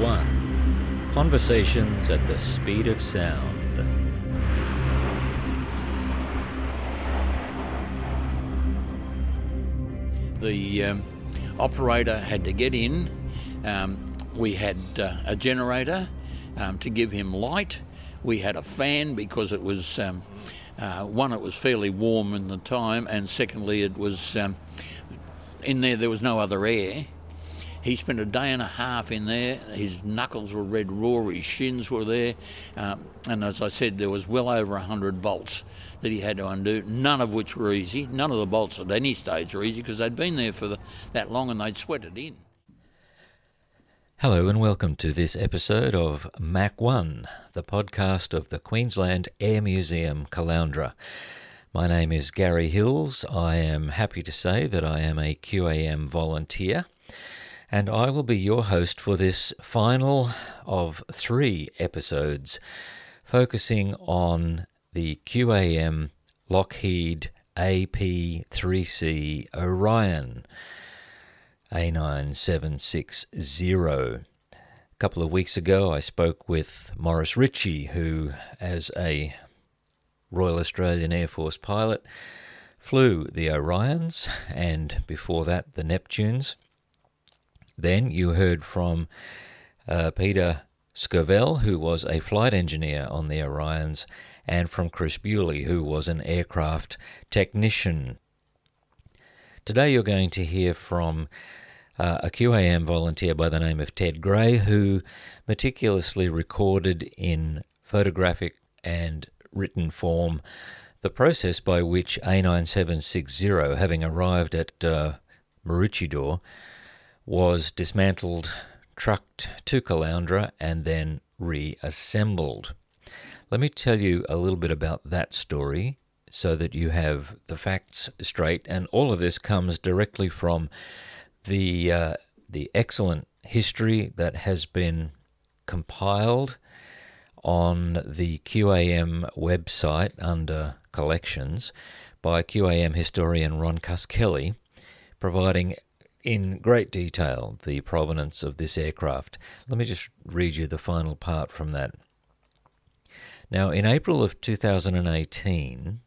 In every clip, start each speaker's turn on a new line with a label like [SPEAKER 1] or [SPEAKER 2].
[SPEAKER 1] Mach 1 Conversations at the Speed of Sound.
[SPEAKER 2] The um, operator had to get in. Um, we had uh, a generator um, to give him light. We had a fan because it was um, uh, one, it was fairly warm in the time, and secondly, it was um, in there. There was no other air. He spent a day and a half in there. His knuckles were red raw. His shins were there, um, and as I said, there was well over hundred bolts that he had to undo. None of which were easy. None of the bolts at any stage were easy because they'd been there for the, that long and they'd sweated in.
[SPEAKER 1] Hello and welcome to this episode of Mach One, the podcast of the Queensland Air Museum Caloundra. My name is Gary Hills. I am happy to say that I am a QAM volunteer, and I will be your host for this final of three episodes focusing on the QAM Lockheed AP3C Orion. A9760. A couple of weeks ago, I spoke with Maurice Ritchie, who, as a Royal Australian Air Force pilot, flew the Orions and before that the Neptunes. Then you heard from uh, Peter Scovell, who was a flight engineer on the Orions, and from Chris Bewley, who was an aircraft technician. Today you're going to hear from uh, a QAM volunteer by the name of Ted Gray, who meticulously recorded in photographic and written form the process by which A9760, having arrived at uh, was dismantled, trucked to Caloundra, and then reassembled. Let me tell you a little bit about that story so that you have the facts straight, and all of this comes directly from the uh, the excellent history that has been compiled on the QAM website under collections by QAM historian Ron Cuskelly, providing in great detail the provenance of this aircraft. Let me just read you the final part from that. Now, in April of 2018,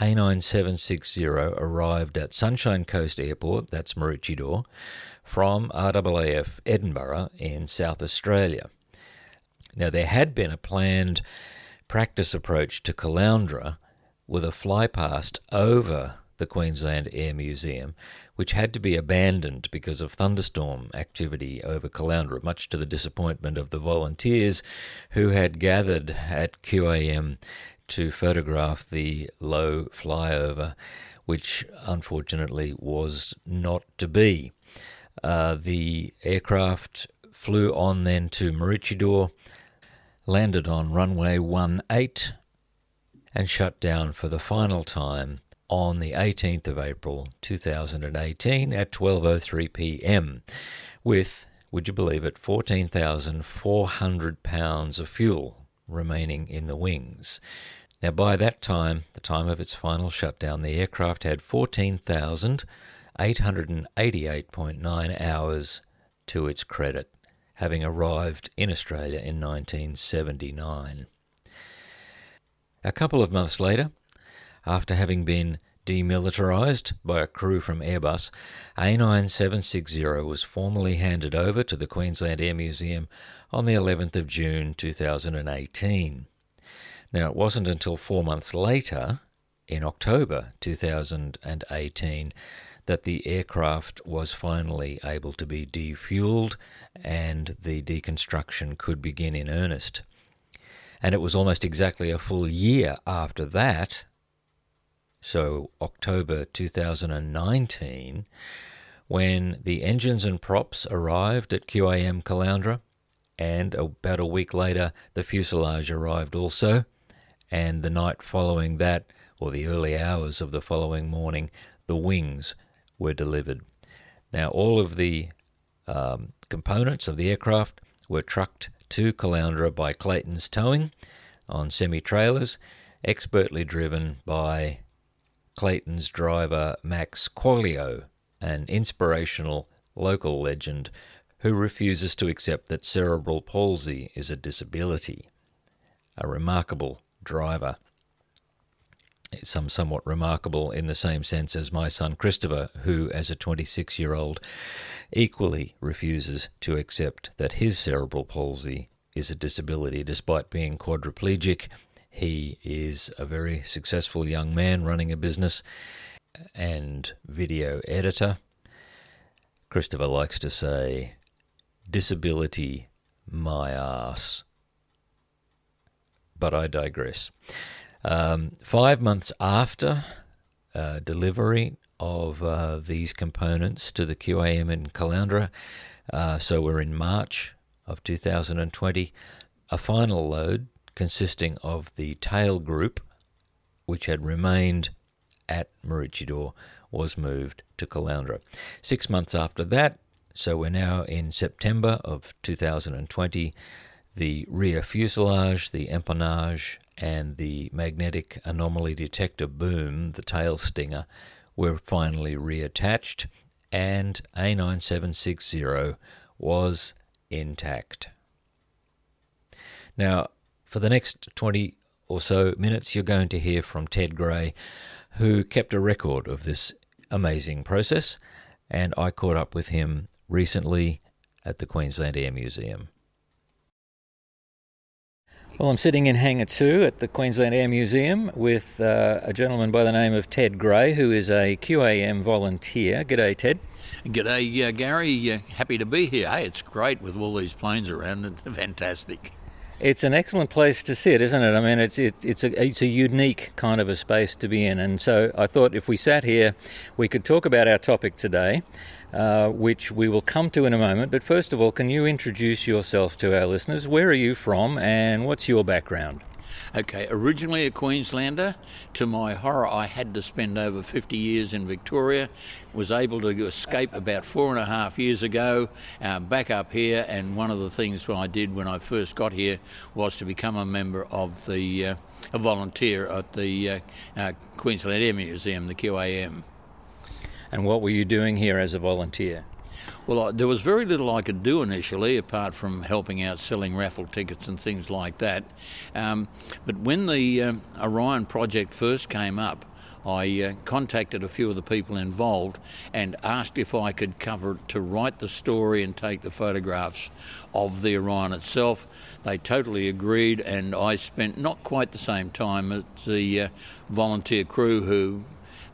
[SPEAKER 1] a9760 arrived at Sunshine Coast Airport, that's Maroochydore, from RAAF Edinburgh in South Australia. Now, there had been a planned practice approach to Caloundra with a flypast over the Queensland Air Museum, which had to be abandoned because of thunderstorm activity over Caloundra, much to the disappointment of the volunteers who had gathered at QAM to photograph the low flyover, which unfortunately was not to be. Uh, the aircraft flew on then to Maroochydore, landed on runway 18, and shut down for the final time on the 18th of April 2018 at 12:03 p.m. with would you believe it 14,400 pounds of fuel remaining in the wings now, by that time, the time of its final shutdown, the aircraft had 14,888.9 hours to its credit, having arrived in Australia in 1979. A couple of months later, after having been demilitarized by a crew from Airbus, A9760 was formally handed over to the Queensland Air Museum on the 11th of June 2018. Now, it wasn't until four months later, in October 2018, that the aircraft was finally able to be defueled and the deconstruction could begin in earnest. And it was almost exactly a full year after that, so October 2019, when the engines and props arrived at QAM Caloundra, and about a week later the fuselage arrived also and the night following that, or the early hours of the following morning, the wings were delivered. Now, all of the um, components of the aircraft were trucked to Caloundra by Clayton's Towing on semi trailers, expertly driven by Clayton's driver Max Quaglio, an inspirational local legend
[SPEAKER 3] who refuses to accept that cerebral palsy is a disability. A remarkable driver. Some somewhat remarkable in the same sense as my son Christopher, who, as a 26 year old, equally refuses to accept that his cerebral palsy is a disability despite being quadriplegic. He is a very successful young man running a business and video editor. Christopher likes to say, disability, my ass. But I digress. Um, five months after uh, delivery of uh, these components to the QAM in Caloundra, uh, so we're in March of 2020, a final load consisting of the tail group, which had remained at Maroochydore, was moved to Caloundra. Six months after that, so we're now in September of 2020, the rear fuselage, the empennage, and the magnetic anomaly detector boom, the tail stinger, were finally reattached, and A9760 was intact. Now, for the next 20 or so minutes, you're going to hear from Ted Gray, who kept a record of this amazing process, and I caught up with him recently at the Queensland Air Museum. Well, I'm sitting in Hangar 2 at the Queensland Air Museum with uh, a gentleman by the name of Ted Gray, who is a QAM volunteer. G'day, Ted.
[SPEAKER 2] G'day, uh, Gary. Uh, happy to be here. Hey, it's great with all these planes around. It's fantastic.
[SPEAKER 3] It's an excellent place to sit, isn't it? I mean, it's it's it's a it's a unique kind of a space to be in, and so I thought if we sat here, we could talk about our topic today, uh, which we will come to in a moment. But first of all, can you introduce yourself to our listeners? Where are you from, and what's your background?
[SPEAKER 2] Okay, originally a Queenslander. To my horror, I had to spend over 50 years in Victoria. Was able to escape about four and a half years ago, uh, back up here. And one of the things I did when I first got here was to become a member of the, uh, a volunteer at the uh, uh Queensland Air Museum, the QAM.
[SPEAKER 3] And what were you doing here as a volunteer?
[SPEAKER 2] Well, there was very little I could do initially, apart from helping out selling raffle tickets and things like that. Um, but when the uh, Orion project first came up, I uh, contacted a few of the people involved and asked if I could cover it to write the story and take the photographs of the Orion itself. They totally agreed, and I spent not quite the same time as the uh, volunteer crew who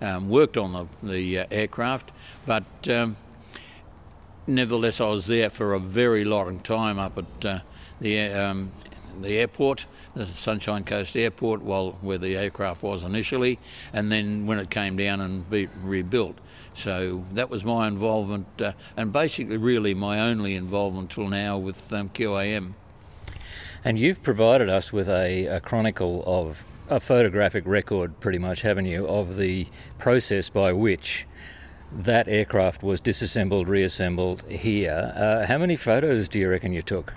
[SPEAKER 2] um, worked on the, the uh, aircraft, but um, nevertheless, I was there for a very long time up at uh, the um, the airport, the Sunshine Coast Airport, while where the aircraft was initially, and then when it came down and be rebuilt. So that was my involvement, uh, and basically, really my only involvement till now with um, QAM.
[SPEAKER 3] And you've provided us with a, a chronicle of a photographic record, pretty much, haven't you, of the process by which that aircraft was disassembled, reassembled here. Uh, how many photos do you reckon you took?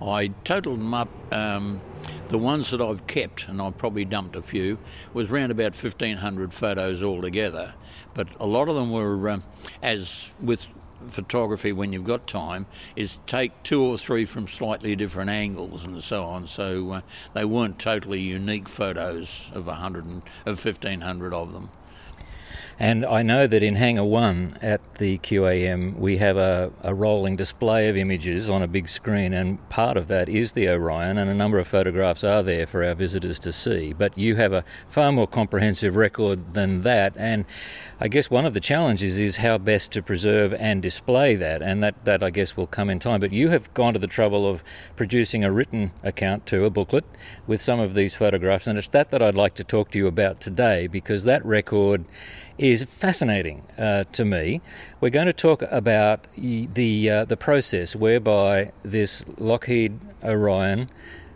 [SPEAKER 2] I totaled them up. Um, the ones that I've kept, and I've probably dumped a few, was around about 1,500 photos altogether. But a lot of them were, um, as with photography when you've got time is take two or three from slightly different angles and so on. So uh, they weren't totally unique photos of a hundred of fifteen hundred of them.
[SPEAKER 3] And I know that in Hangar 1 at the QAM, we have a, a, rolling display of images on a big screen, and part of that is the Orion, and a number of photographs are there for our visitors to see. But you have a far more comprehensive record than that, and I guess one of the challenges is how best to preserve and display that, and that, that I guess will come in time. But you have gone to the trouble of producing a written account to a booklet with some of these photographs, and it's that that I'd like to talk to you about today because that record is fascinating uh, to me. We're going to talk about the uh, the process whereby this Lockheed Orion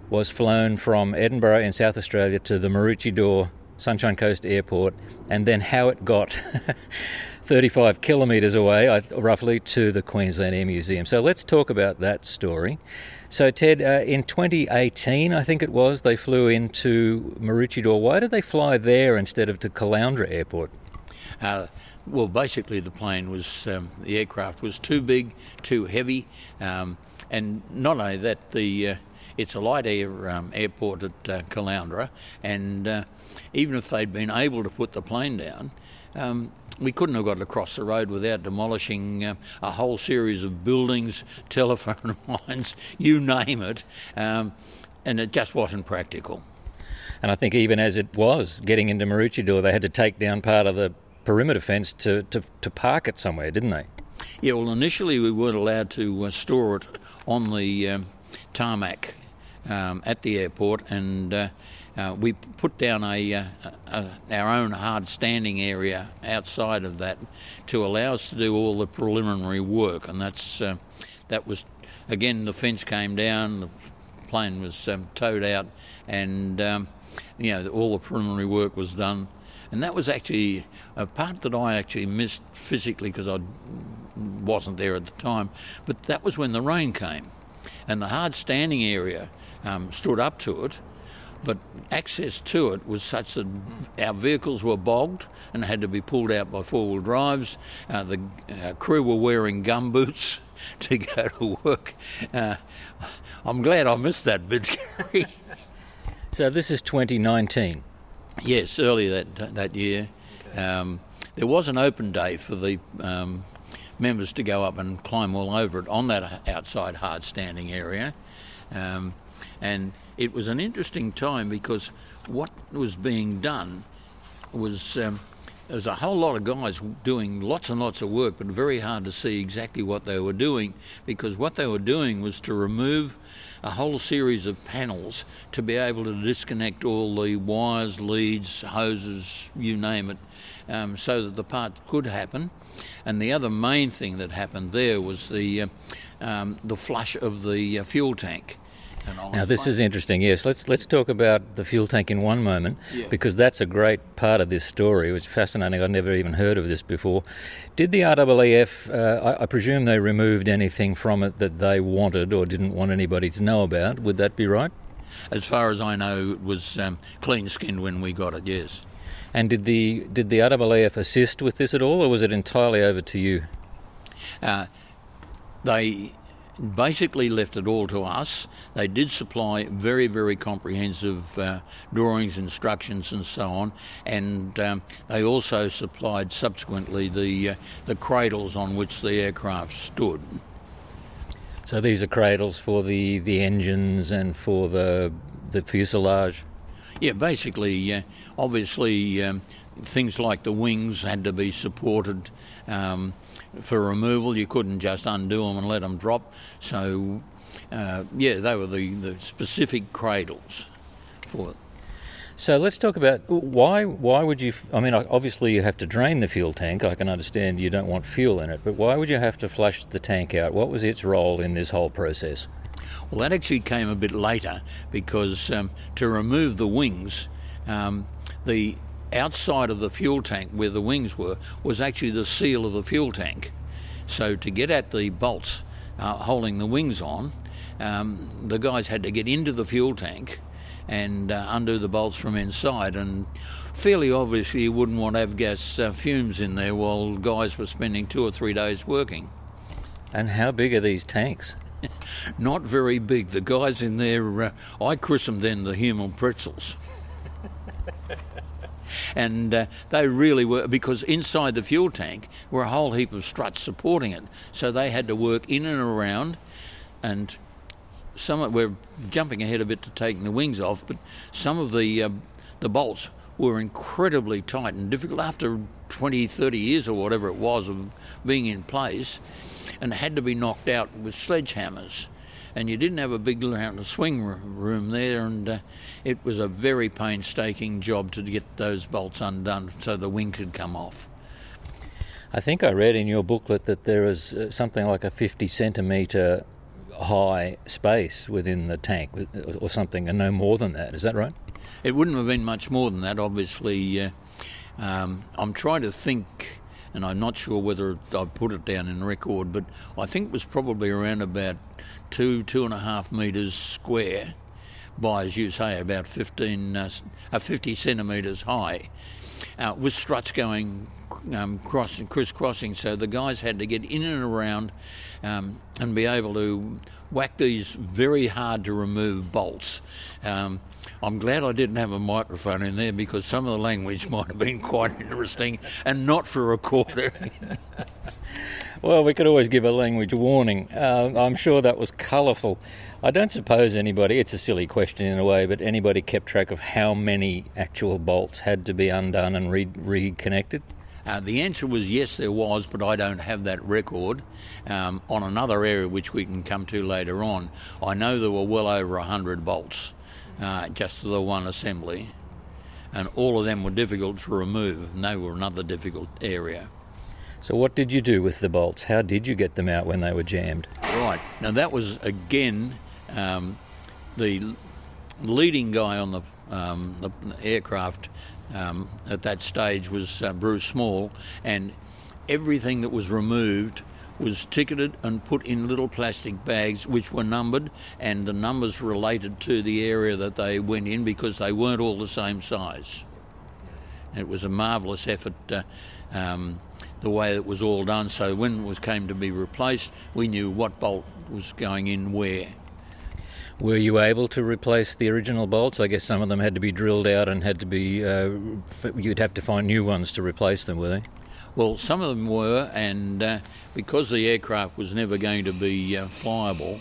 [SPEAKER 3] was flown from Edinburgh in South Australia to the Maroochydore Sunshine Coast Airport, and then how it got 35 kilometres away, roughly, to the Queensland Air Museum. So let's talk about that story. So, Ted, uh, in 2018, I think it was, they flew into Maroochydore. Why did they fly there instead of to Caloundra Airport?
[SPEAKER 2] Uh, well, basically, the plane was um, the aircraft was too big, too heavy, um, and not only that, the uh, it's a light air um, airport at uh, Caloundra, and uh, even if they'd been able to put the plane down, um, we couldn't have got across the road without demolishing uh, a whole series of buildings, telephone lines, you name it, um, and it just wasn't practical.
[SPEAKER 3] And I think even as it was getting into Maroochydore, they had to take down part of the perimeter fence to, to, to park it somewhere, didn't they?
[SPEAKER 2] Yeah, well, initially we weren't allowed to uh, store it on the um, tarmac um, at the airport, and uh, uh, we put down a, uh, a, our own hard standing area outside of that to allow us to do all the preliminary work, and that's uh, that was again the fence came down, the plane was um, towed out, and um, you know all the preliminary work was done, and that was actually a part that I actually missed physically because I wasn't there at the time, but that was when the rain came, and the hard standing area um, stood up to it but access to it was such that our vehicles were bogged and had to be pulled out by four wheel drives. Uh, the uh, crew were wearing gum boots to go to work. Uh, I'm glad I missed that bit.
[SPEAKER 3] so this is 2019.
[SPEAKER 2] Yes, early that that year. Um, there was an open day for the um, members to go up and climb all over it on that outside hard standing area. Um, and it was an interesting time because what was being done was um, there was a whole lot of guys doing lots and lots of work, but very hard to see exactly what they were doing because what they were doing was to remove a whole series of panels to be able to disconnect all the wires, leads, hoses, you name it, um, so that the part could happen. And the other main thing that happened there was the uh, um, the flush of the uh, fuel tank.
[SPEAKER 3] Now this is interesting. Yes, let's let's talk about the fuel tank in one moment yeah. because that's a great part of this story. It was fascinating. I'd never even heard of this before. Did the RAAF? Uh, I, I, presume they removed anything from it that they wanted or didn't want anybody to know about. Would that be right?
[SPEAKER 2] As far as I know, it was um, clean skinned when we got it. Yes.
[SPEAKER 3] And did the did the RAAF assist with this at all, or was it entirely over to you?
[SPEAKER 2] Uh, they basically left it all to us. They did supply very, very comprehensive uh, drawings, instructions, and so on, and um, they also supplied subsequently the uh, the cradles on which the aircraft stood.
[SPEAKER 3] So these are cradles for the, the engines and for the the fuselage.
[SPEAKER 2] Yeah, basically, uh, obviously, um, things like the wings had to be supported um, for removal. You couldn't just undo them and let them drop. So, uh, yeah, they were the, the specific cradles for it.
[SPEAKER 3] So let's talk about why. Why would you? I mean, obviously you have to drain the fuel tank. I can understand you don't want fuel in it, but why would you have to flush the tank out? What was its role in this whole process?
[SPEAKER 2] Well, that actually came a bit later because um, to remove the wings, um, the outside of the fuel tank where the wings were was actually the seal of the fuel tank. So to get at the bolts uh, holding the wings on, um, the guys had to get into the fuel tank and uh, undo the bolts from inside. And fairly obviously, you wouldn't want to avgas uh, fumes in there while guys were spending two or three days working.
[SPEAKER 3] And how big are these tanks?
[SPEAKER 2] Not very big. The guys in there, uh, I christened them the human pretzels. and uh, they really were because inside the fuel tank were a whole heap of struts supporting it, so they had to work in and around, and some we're jumping ahead a bit to taking the wings off, but some of the uh, the bolts were incredibly tight and difficult after 20, 30 years or whatever it was of being in place, and had to be knocked out with sledgehammers and you didn't have a big round swing room there, and uh, it was a very painstaking job to get those bolts undone so the wing could come off.
[SPEAKER 3] I think I read in your booklet that there is uh, something like a 50 centimetre high space within the tank, or something, and no more than that. Is that right?
[SPEAKER 2] It wouldn't have been much more than that, obviously. Uh, um, I'm trying to think and I'm not sure whether I've put it down in record, but I think it was probably around about two, two and a half metres square. by, as you say, about 15, uh, uh, 50 centimetres high, uh, with struts going um, crossing, crisscrossing. So the guys had to get in and around um, and be able to whack these very hard to remove bolts. Um, I'm glad I didn't have a microphone in there because some of the language might have been quite interesting and not for recording.
[SPEAKER 3] well, we could always give a language warning. Uh, I'm sure that was colourful. I don't suppose anybody, it's a silly question in a way, but anybody kept track of how many actual bolts had to be undone and re- reconnected?
[SPEAKER 2] Uh, the answer was yes, there was, but I don't have that record. Um, on another area which we can come to later on, I know there were well over 100 bolts uh, just the one assembly, and all of them were difficult to remove, and they were another difficult area.
[SPEAKER 3] So, what did you do with the bolts? How did you get them out when they were jammed?
[SPEAKER 2] Right. Now, that was again um, the leading guy on the, um, the aircraft um, at that stage was uh, Bruce Small, and everything that was removed was ticketed and put in little plastic bags which were numbered, and the numbers related to the area that they went in because they weren't all the same size. It was a marvellous effort, uh, um, the way it was all done. So when it was came to be replaced, we knew what bolt was going in where.
[SPEAKER 3] Were you able to replace the original bolts? I guess some of them had to be drilled out and had to be. Uh, you'd have to find new ones to replace them, were they?
[SPEAKER 2] Well, some of them were, and uh, because the aircraft was never going to be uh, flyable,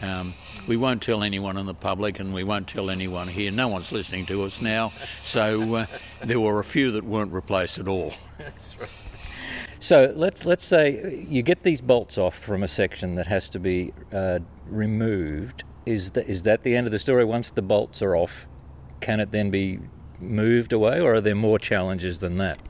[SPEAKER 2] um, we won't tell anyone in the public, and we won't tell anyone here. No one's listening to us now, so uh, there were a few that weren't replaced at all.
[SPEAKER 3] So let's let's say you get these bolts off from a section that has to be uh, removed is that is that the end of the story? Once the bolts are off, can it then be moved away, or are there more challenges than that?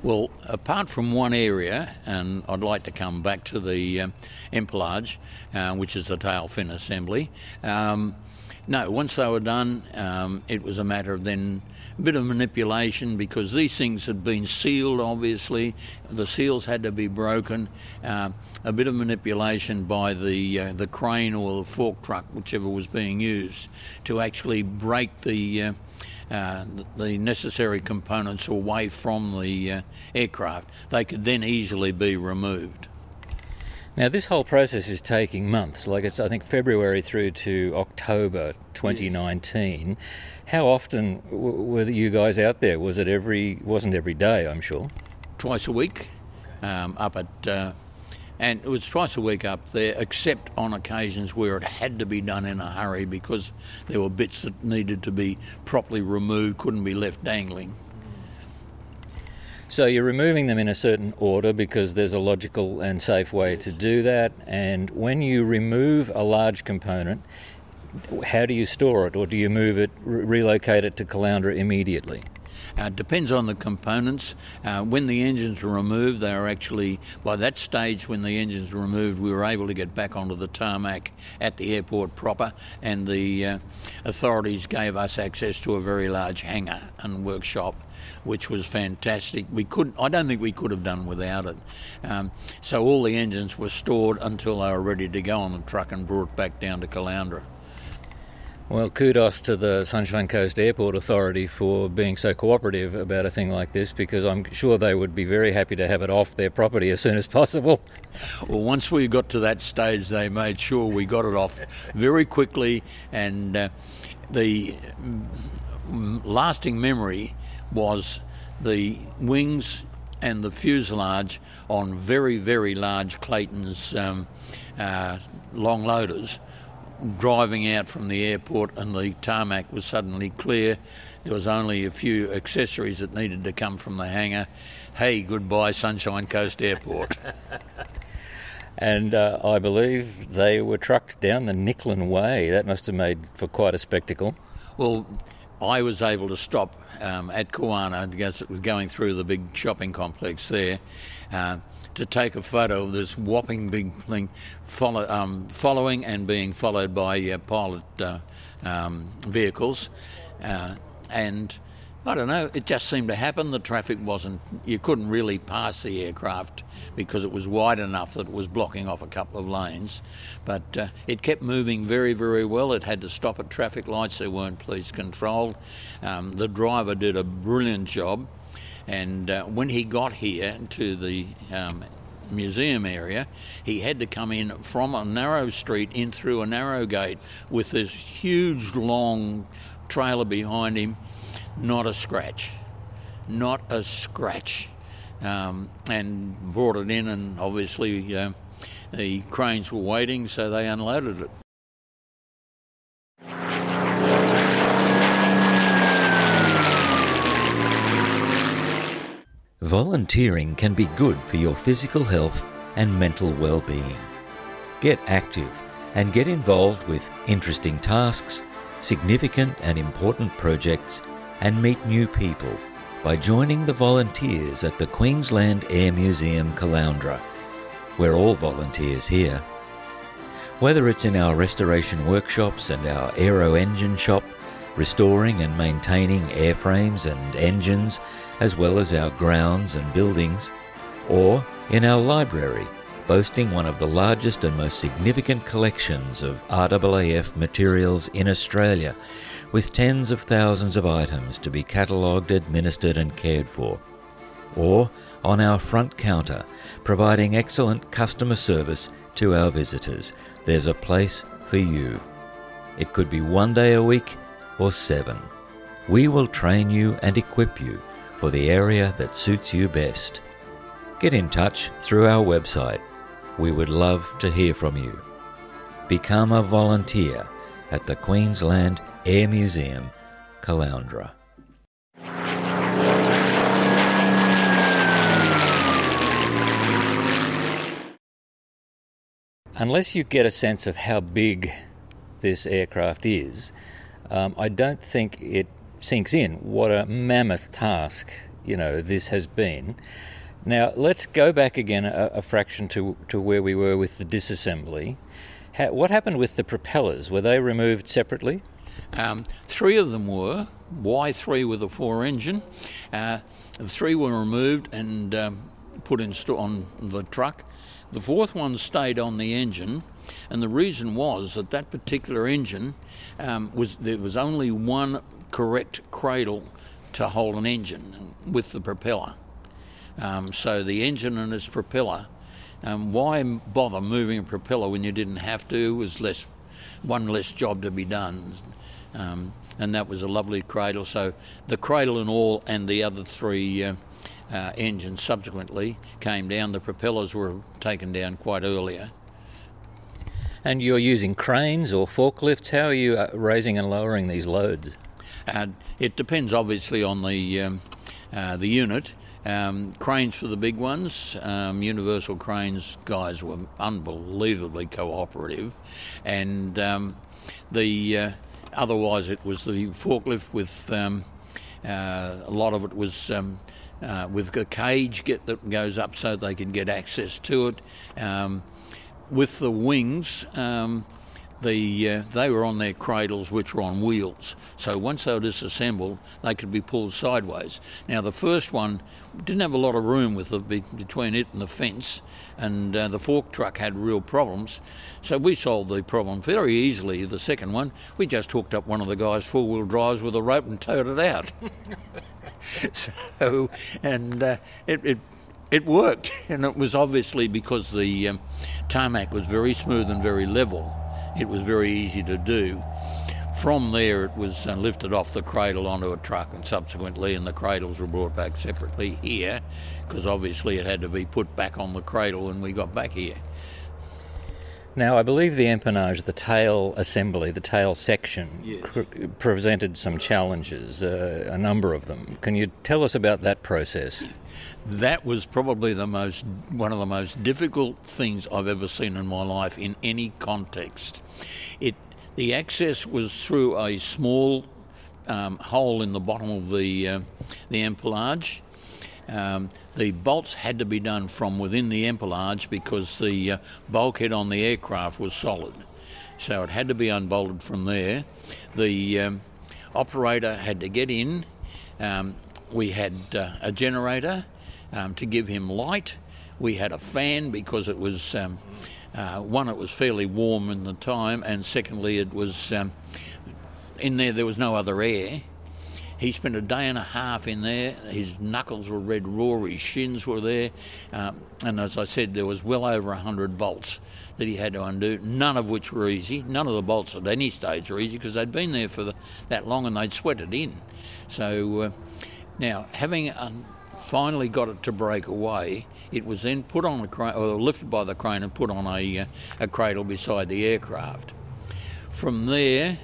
[SPEAKER 2] Well, apart from one area, and I'd like to come back to the um, empennage, uh, which is the tail fin assembly. Um, no, once they were done, um, it was a matter of then a bit of manipulation because these things had been sealed, obviously. The seals had to be broken. Uh, a bit of manipulation by the, uh, the crane or the fork truck, whichever was being used, to actually break the. Uh, the necessary components away from the uh, aircraft, they could then easily be removed.
[SPEAKER 3] Now, this whole process is taking months, like it's, I think, February through to October 2019. Yes. How often were you guys out there? Was it every? Wasn't every day, I'm sure.
[SPEAKER 2] Twice a week, um, up at, uh, and it was twice a week up there, except on occasions where it had to be done in a hurry because there were bits that needed to be properly removed, couldn't be left dangling.
[SPEAKER 3] So you're removing them in a certain order because there's a logical and safe way to do that. And when you remove a large component, how do you store it, or do you move it, re- relocate it to Caloundra immediately?
[SPEAKER 2] Uh, depends on the components. Uh, when the engines were removed, they are actually, by that stage when the engines were removed, we were able to get back onto the tarmac at the airport proper, and the uh, authorities gave us access to a very large hangar and workshop which was fantastic. We couldn't. I don't think we could have done without it. Um, so all the engines were stored until they were ready to go on the truck and brought back down to Caloundra.
[SPEAKER 3] Well, kudos to the Sunshine Coast Airport Authority for being so cooperative about a thing like this because I'm sure they would be very happy to have it off their property as soon as possible.
[SPEAKER 2] Well, once we got to that stage, they made sure we got it off very quickly, and uh, the lasting memory was the wings and the fuselage on very, very large Clayton's um, uh, long loaders driving out from the airport and the tarmac was suddenly clear. There was only a few accessories that needed to come from the hangar. Hey, goodbye, Sunshine Coast Airport.
[SPEAKER 3] and uh, I believe they were trucked down the Nicklin Way. That must have made for quite a spectacle.
[SPEAKER 2] Well, I was able to stop um, at Kawana because it was going through the big shopping complex there. Uh, to take a photo of this whopping big thing, follow, um, following and being followed by uh, pilot uh, um, vehicles, uh, and I don't know. It just seemed to happen. The traffic wasn't. You couldn't really pass the aircraft because it was wide enough that it was blocking off a couple of lanes. But uh, it kept moving very, very well. It had to stop at traffic lights. They weren't police controlled. Um, the driver did a brilliant job. And uh, when he got here to the um, museum area, he had to come in from a narrow street in through a narrow gate with this huge long trailer behind him not a scratch. Not a scratch. Um, and brought it in, and obviously uh, the cranes were waiting, so they unloaded it.
[SPEAKER 3] Volunteering can be good for your physical health and mental well-being. Get active and get involved with interesting tasks, significant and important projects and meet new people by joining the volunteers at the Queensland Air Museum Caloundra. We're all volunteers here. Whether it's in our restoration workshops and our aero engine shop, restoring and maintaining airframes and engines, as well as our grounds and buildings, or in our library, boasting one of the largest and most significant collections of RAAF materials in Australia, with tens of thousands of items to be catalogued, administered, and cared for. Or on our front counter, providing excellent customer service to our visitors. There's a place for you. It could be one day a week or seven. We will train you and equip you for the area that suits you best. Get in touch through our website. We would love to hear from you. Become a volunteer at the Queensland Air Museum, Caloundra. Unless you get a sense of how big this aircraft is, um, I don't think it sinks in what a mammoth task you know this has been. Now let's go back again a, a fraction to to where we were with the disassembly. What happened with the propellers? Were they removed separately?
[SPEAKER 2] Um, three of them were Why three with a four engine. Uh, the three were removed and um, put in st- on the truck. The fourth one stayed on the engine, and the reason was that that particular engine um, was there was only one correct cradle to hold an engine with the propeller. Um, so the engine and its propeller. Um, why bother moving a propeller when you didn't have to? It was less one less job to be done. Um, and that was a lovely cradle. So the cradle and all, and the other three uh, uh, engines subsequently came down. The propellers were taken down quite earlier.
[SPEAKER 3] And you're using cranes or forklifts. How are you uh, raising and lowering these loads?
[SPEAKER 2] It depends, obviously, on the um, uh, the unit. Um, cranes for the big ones. Um, Universal Cranes guys were unbelievably cooperative, and um, the uh, otherwise it was the forklift with um, uh, a lot of it was. Um, uh, with a cage get that goes up so they can get access to it. With the wings, the uh, they were on their cradles, which were on wheels. So once they were disassembled, they could be pulled sideways. Now the first one didn't have a lot of room with the, between it and the fence, and uh, the fork truck had real problems. So we solved the problem very easily. The second one, we just hooked up one of the guys' four-wheel drives with a rope and towed it out. so and uh, it, it it worked, and it was obviously because the um, tarmac was very smooth and very level it was very easy to do. From there, it was uh, lifted off the cradle onto a truck, and subsequently, and the cradles were brought back separately here, because obviously it had to be put back on the cradle when we got back here.
[SPEAKER 3] Now, I believe the empennage, the tail assembly, the tail section,
[SPEAKER 2] yes.
[SPEAKER 3] cr- presented some challenges, uh, a number of them. Can you tell us about that process?
[SPEAKER 2] That was probably the most one of the most difficult things I've ever seen in my life in any context. It the access was through a small um, hole in the bottom of the uh, the. Um, the bolts had to be done from within the empennage because the uh, bulkhead on the aircraft was solid. So it had to be unbolted from there. The um, operator had to get in, um, we had uh, a generator um, to give him light. We had a fan because it was um, uh, one, it was fairly warm in the time, and secondly, it was um, in there. There was no other air. He spent a day and a half in there. His knuckles were red raw. His shins were there, um, and as I said, there was well over hundred bolts that he had to undo. None of which were easy. None of the bolts at any stage were easy because they'd been there for the, that long and they'd sweated in. So uh, now having uh, finally got it to break away, it was then put on a crane, or lifted by the crane and put on a, uh, a cradle beside the aircraft. From there,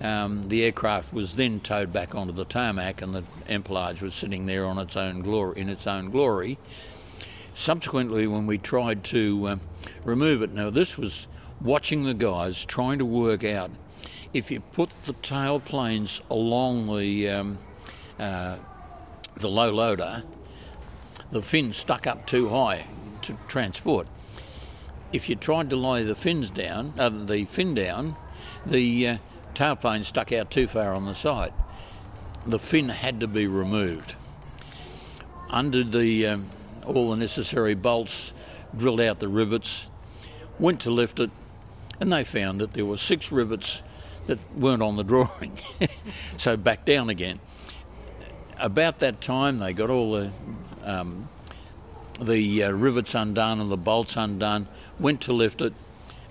[SPEAKER 2] um, the aircraft was then towed back onto the tarmac, and the empennage was sitting there on its own glory, in its own glory. Subsequently, when we tried to uh, remove it, now this was watching the guys trying to work out if you put the tail planes along the um, uh, the low loader, the fin stuck up too high to transport. If you tried to lie the fins down, uh, the fin down, the uh, tailplane stuck out too far on the side. The fin had to be removed. Under the um, all the necessary bolts, drilled out the rivets, went to lift it, and they found that there were six rivets that weren't on the drawing. so back down again. About that time, they got all the um, the uh, rivets undone and the bolts undone. Went to lift it,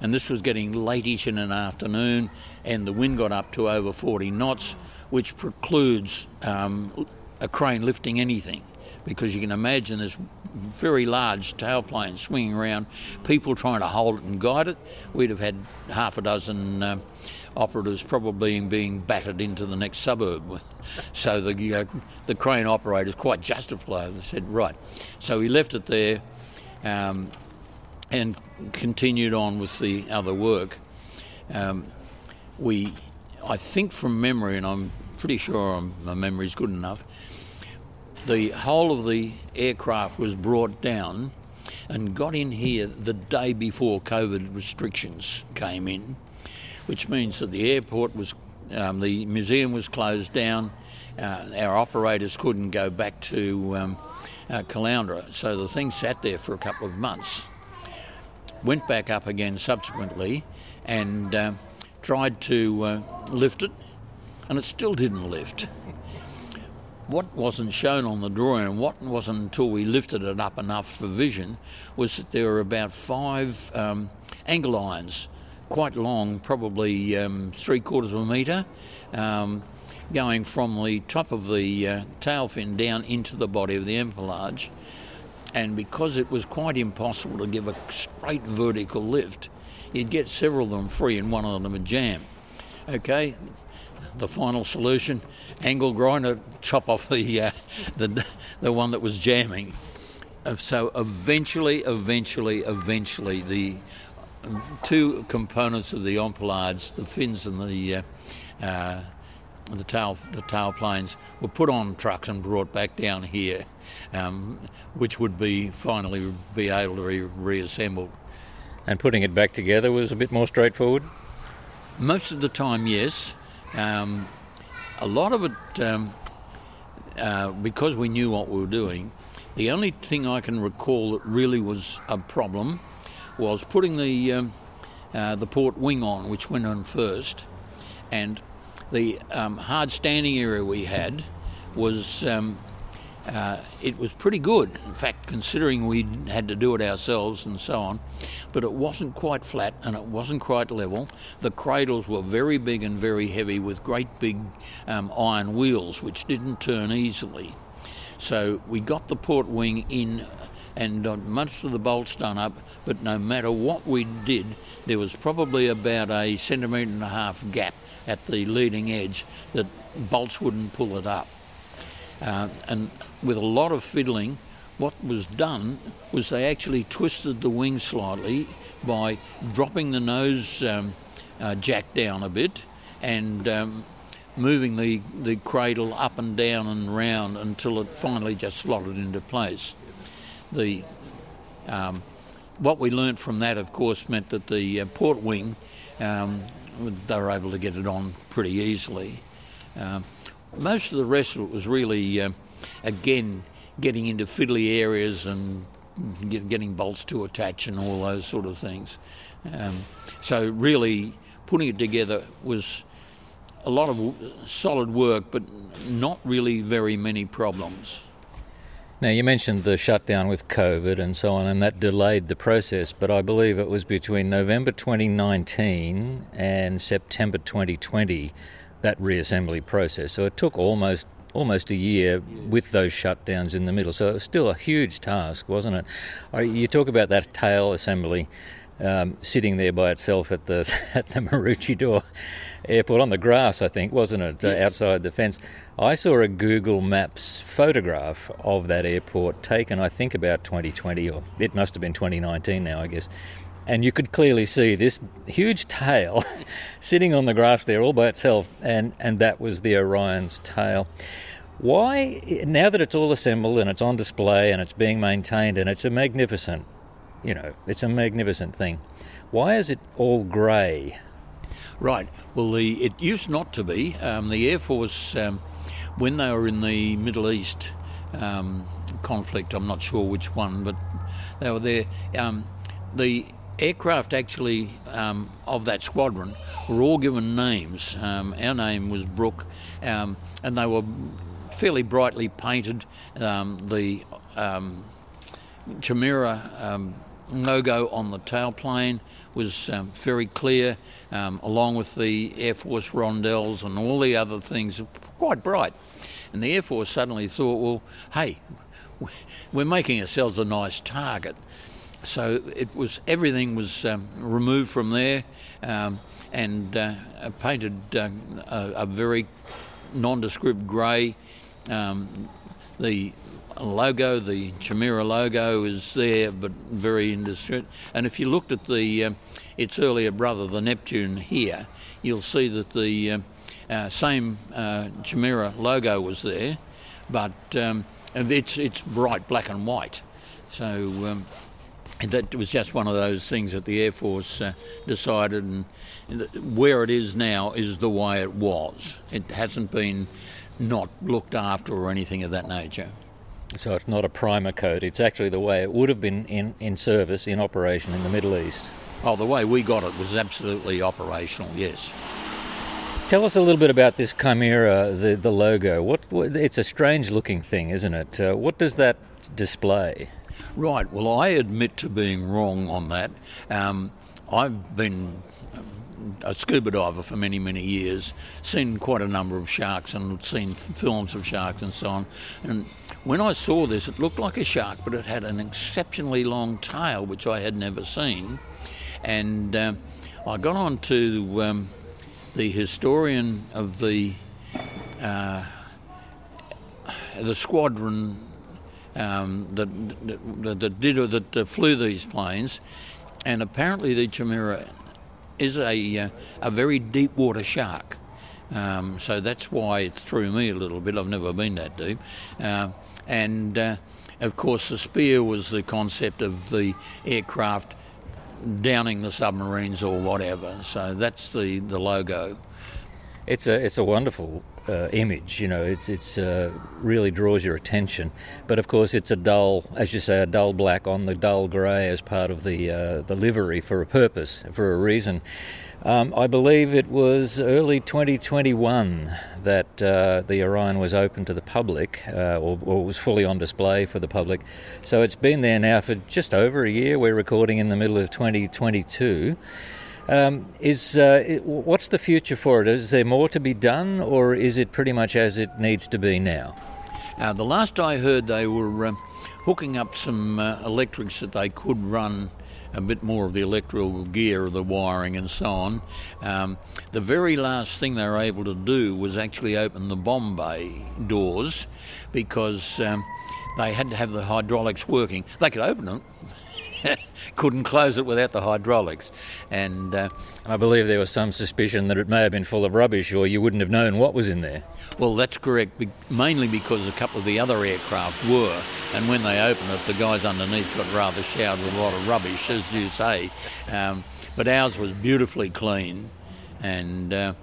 [SPEAKER 2] and this was getting latish in an afternoon, and the wind got up to over 40 knots, which precludes um, a crane lifting anything because you can imagine this very large tailplane swinging around, people trying to hold it and guide it. We'd have had half a dozen uh, operatives probably being battered into the next suburb. so the uh, the crane operators quite justified. They said, right. So he left it there um, and continued on with the other work. Um, we, I think from memory, and I'm pretty sure my memory's good enough, the whole of the aircraft was brought down and got in here the day before COVID restrictions came in, which means that the airport was, um, the museum was closed down. Uh, our operators couldn't go back to um, uh, Caloundra, so the thing sat there for a couple of months. Went back up again subsequently and uh, tried to uh, lift it, and it still didn't lift what wasn't shown on the drawing, and what wasn't until we lifted it up enough for vision, was that there were about five um, angle irons, quite long, probably um, three quarters of a metre, um, going from the top of the uh, tail fin down into the body of the empennage. And because it was quite impossible to give a straight vertical lift, you'd get several of them free and one of them would jam. Okay, the final solution angle grinder, chop off the uh, the the one that was jamming. Uh, so eventually, eventually, eventually, the two components of the empennage, the fins and the uh, uh, the tail the tail planes, were put on trucks and brought back down here, um, which would be finally be able to be reassembled.
[SPEAKER 3] And putting it back together was a bit more straightforward.
[SPEAKER 2] Most of the time, yes. Um, a lot of it, um, uh, because we knew what we were doing, the only thing I can recall that really was a problem was putting the um, uh, the port wing on, which went on first, and the um, hard standing area we had was um, uh, it was pretty good. In fact, considering we had to do it ourselves and so on, but it wasn't quite flat and it wasn't quite level. The cradles were very big and very heavy with great big um, iron wheels which didn't turn easily. So we got the port wing in and uh, most of the bolts done up, but no matter what we did, there was probably about a centimetre and a half gap at the leading edge that bolts wouldn't pull it up. Uh, and with a lot of fiddling, what was done was they actually twisted the wing slightly by dropping the nose um, uh, jack down a bit and um, moving the, the cradle up and down and round until it finally just slotted into place. The um, what we learnt from that, of course, meant that the uh, port wing um, they were able to get it on pretty easily. Um, most of the rest of it was really, uh, again, getting into fiddly areas and get, getting bolts to attach and all those sort of things. Um, so really, putting it together was a lot of solid work, but not really very many problems.
[SPEAKER 3] Now, you mentioned the shutdown with COVID and so on, and that delayed the process, but I believe it was between November 2019 and September 2020 that reassembly process. So it took almost almost a year with those shutdowns in the middle. So it was still a huge task, wasn't it? Uh, you talk about that tail assembly um, sitting there by itself at the at the Maroochydore airport on the grass, I think, wasn't it, uh, yes. outside the fence? I saw a Google Maps photograph of that airport taken, I think, about 2020, or it must have been 2019 now, I guess. And you could clearly see this huge tail sitting on the grass there all by itself, and, and that was the Orion's tail. Why, now that it's all assembled and it's on display and it's being maintained and it's a magnificent, you know, it's a magnificent thing, why is it all grey?
[SPEAKER 2] Right. Well, the it used not to be. Um, the Air Force um, when they were in the Middle East um, conflict, I'm not sure which one, but they were there. Um, the aircraft actually um, of that squadron were all given names. Um, our name was Brooke, um, and they were fairly brightly painted. The Chimera logo on the tailplane was um, very clear, um, along with the Air Force roundels and all the other things, quite bright. And the Air Force suddenly thought, well, hey, we're making ourselves a nice target. So it was everything was um, removed from there um, and uh, painted uh, a, a, very nondescript grey. Um, the logo, the Chimera logo, is there, but very indistinct. And if you looked at the uh, its earlier brother, the Neptune, here, you'll see that the uh, uh, same uh, Chimera logo was there, but um, it's it's bright black and white. So um, that was just one of those things that the Air Force uh, decided, and where it is now is the way it was. It hasn't been not looked after or anything of that nature.
[SPEAKER 3] So it's not a primer coat, it's actually the way it would have been in, in service, in operation in the Middle East.
[SPEAKER 2] Oh, the way we got it was absolutely operational, yes.
[SPEAKER 3] Tell us a little bit about this chimera, the, the logo. What, It's a strange looking thing, isn't it? Uh, what does that display?
[SPEAKER 2] Right, well, I admit to being wrong on that. Um, I've been a scuba diver for many, many years, seen quite a number of sharks and seen films of sharks and so on. And when I saw this, it looked like a shark, but it had an exceptionally long tail, which I had never seen. And uh, I got on to um, the historian of the uh, the squadron um, that, that, that, did that uh, flew these planes, and apparently the Chimera is a uh, a very deep water shark. Um, so that's why it threw me a little bit. I've never been that deep, uh, and uh, of course the spear was the concept of the aircraft downing the submarines or whatever. So that's the, the logo.
[SPEAKER 3] It's a it's a wonderful uh, image. You know, it's it's uh, really draws your attention. But of course, it's a dull, as you say, a dull black on the dull grey as part of the uh, the livery for a purpose, for a reason. Um, I believe it was early 2021 that uh, the Orion was open to the public, uh, or, or, was fully on display for the public. So it's been there now for just over a year. We're recording in the middle of 2022. Um, is uh, it, what's the future for it? Is there more to be done, or is it pretty much as it needs to be now?
[SPEAKER 2] Uh, the last I heard, they were um, hooking up some uh, electrics that they could run a bit more of the electrical gear, of the wiring, and so on. Um, the very last thing they were able to do was actually open the bomb bay doors because um, they had to have the hydraulics working. They could open them. couldn't close it without the hydraulics. And uh,
[SPEAKER 3] I believe there was some suspicion that it may have been full of rubbish, or you wouldn't have known what was in there.
[SPEAKER 2] Well, that's correct, mainly because a couple of the other aircraft were, and when they opened it, the guys underneath got rather showered with a lot of rubbish, as you say. Um, but ours was beautifully clean, and uh,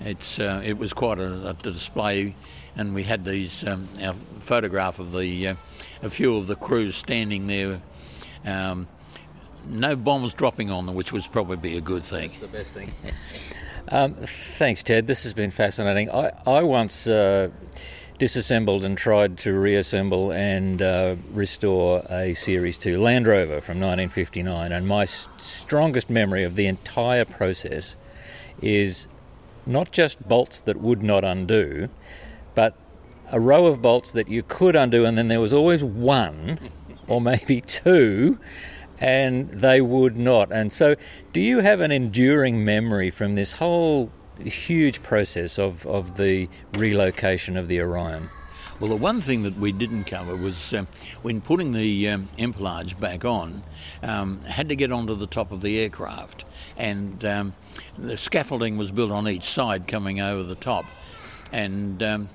[SPEAKER 2] it's uh, it was quite a, a, display, and we had these um, our photograph of the uh, a few of the crews standing there. Um, no bombs dropping on them, which was probably be a good thing.
[SPEAKER 3] That's the best thing. um, thanks, Ted. This has been fascinating. I, I once uh, disassembled and tried to reassemble and uh, restore a Series 2 Land Rover from 1959, and my s- strongest memory of the entire process is not just bolts that would not undo, but a row of bolts that you could undo, and then there was always one or maybe two and they would not. And so, do you have an enduring memory from this whole huge process of, of the relocation of the Orion?
[SPEAKER 2] Well, the one thing that we didn't cover was um, when putting the um, back on, um, had to get onto the top of the aircraft, and um, the scaffolding was built on each side coming over the top, and um,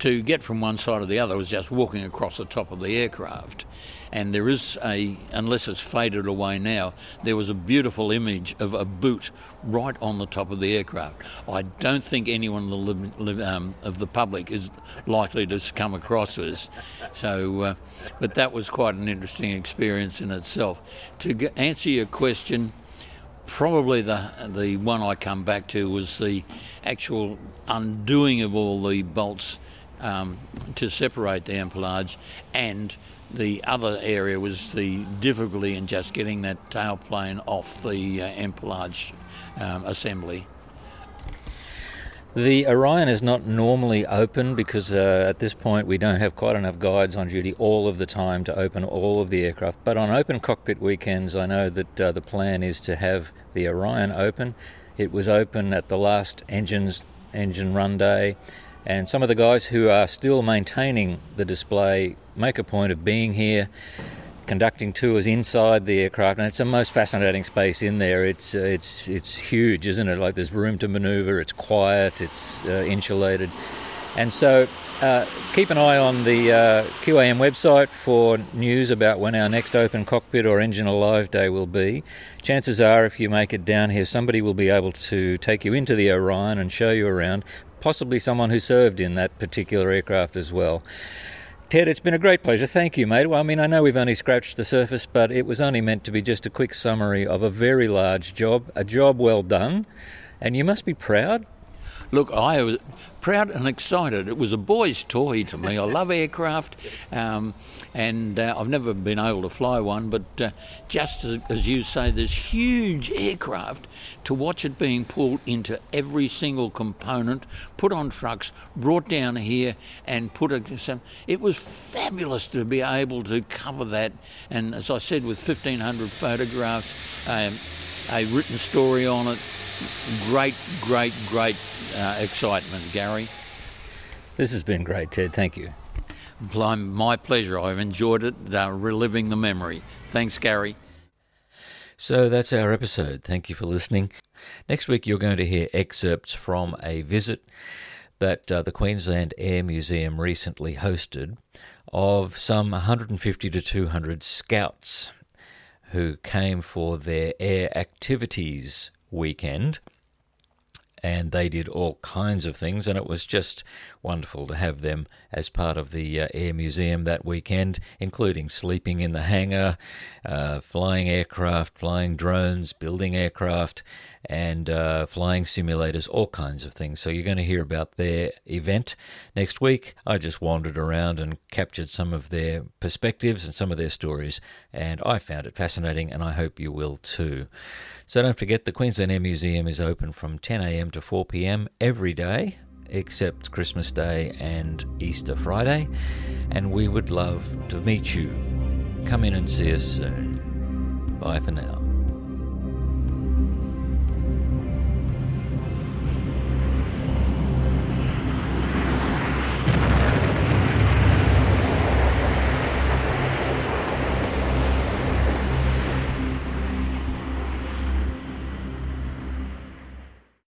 [SPEAKER 2] to get from one side to the other was just walking across the top of the aircraft and there is a, unless it's faded away now, there was a beautiful image of a boot right on the top of the aircraft. I don't think anyone um, of the public is likely to come across this. So, uh, but that was quite an interesting experience in itself. To answer your question, probably the the one I come back to was the actual undoing of all the bolts um, to separate the empennage and the other area was the difficulty in just getting that tailplane off the uh, um, assembly.
[SPEAKER 3] The Orion is not normally open because uh, at this point we don't have quite enough guides on duty all of the time to open all of the aircraft. But on open cockpit weekends, I know that uh, the plan is to have the Orion open. It was open at the last engines engine run day, and some of the guys who are still maintaining the display make a point of being here, conducting tours inside the aircraft, and it's the most fascinating space in there. It's uh, it's it's huge, isn't it? Like there's room to manoeuvre. It's quiet. It's uh, insulated, and so uh, keep an eye on the uh, QAM website for news about when our next open cockpit or engine alive day will be. Chances are, if you make it down here, somebody will be able to take you into the Orion and show you around. Possibly someone who served in that particular aircraft as well. Ted, it's been a great pleasure. Thank you, mate. Well, I mean, I know we've only scratched the surface, but it was only meant to be just a quick summary of a very large job, a job well done, and you must be proud
[SPEAKER 2] Look, I was proud and excited. It was a boy's toy to me. I love aircraft, um, and uh, I've never been able to fly one, but uh, just as, as, you say, this huge aircraft, to watch it being pulled into every single component, put on trucks, brought down here, and put a, it was fabulous to be able to cover that. And as I said, with 1,500 photographs, um, a written story on it, great, great, great uh, excitement, Gary.
[SPEAKER 3] This has been great, Ted. Thank you.
[SPEAKER 2] My pleasure. I've enjoyed it, uh, reliving the memory. Thanks, Gary.
[SPEAKER 3] So that's our episode. Thank you for listening. Next week, you're going to hear excerpts from a visit that uh, the Queensland Air Museum recently hosted of some 150 to 200 scouts who came for their air activities weekend and they did all kinds of things, and it was just wonderful to have them as part of the uh, Air Museum that weekend, including sleeping in the hangar, uh, flying aircraft, flying drones, building aircraft, and uh, flying simulators, all kinds of things. So you're going to hear about their event next week. I just wandered around and captured some of their perspectives and some of their stories, and I found it fascinating, and I hope you will too. So don't forget the Queensland Air Museum is open from 10am to 4pm every day except Christmas Day and Easter Friday, and we would love to meet you. Come in and see us soon. Bye for now.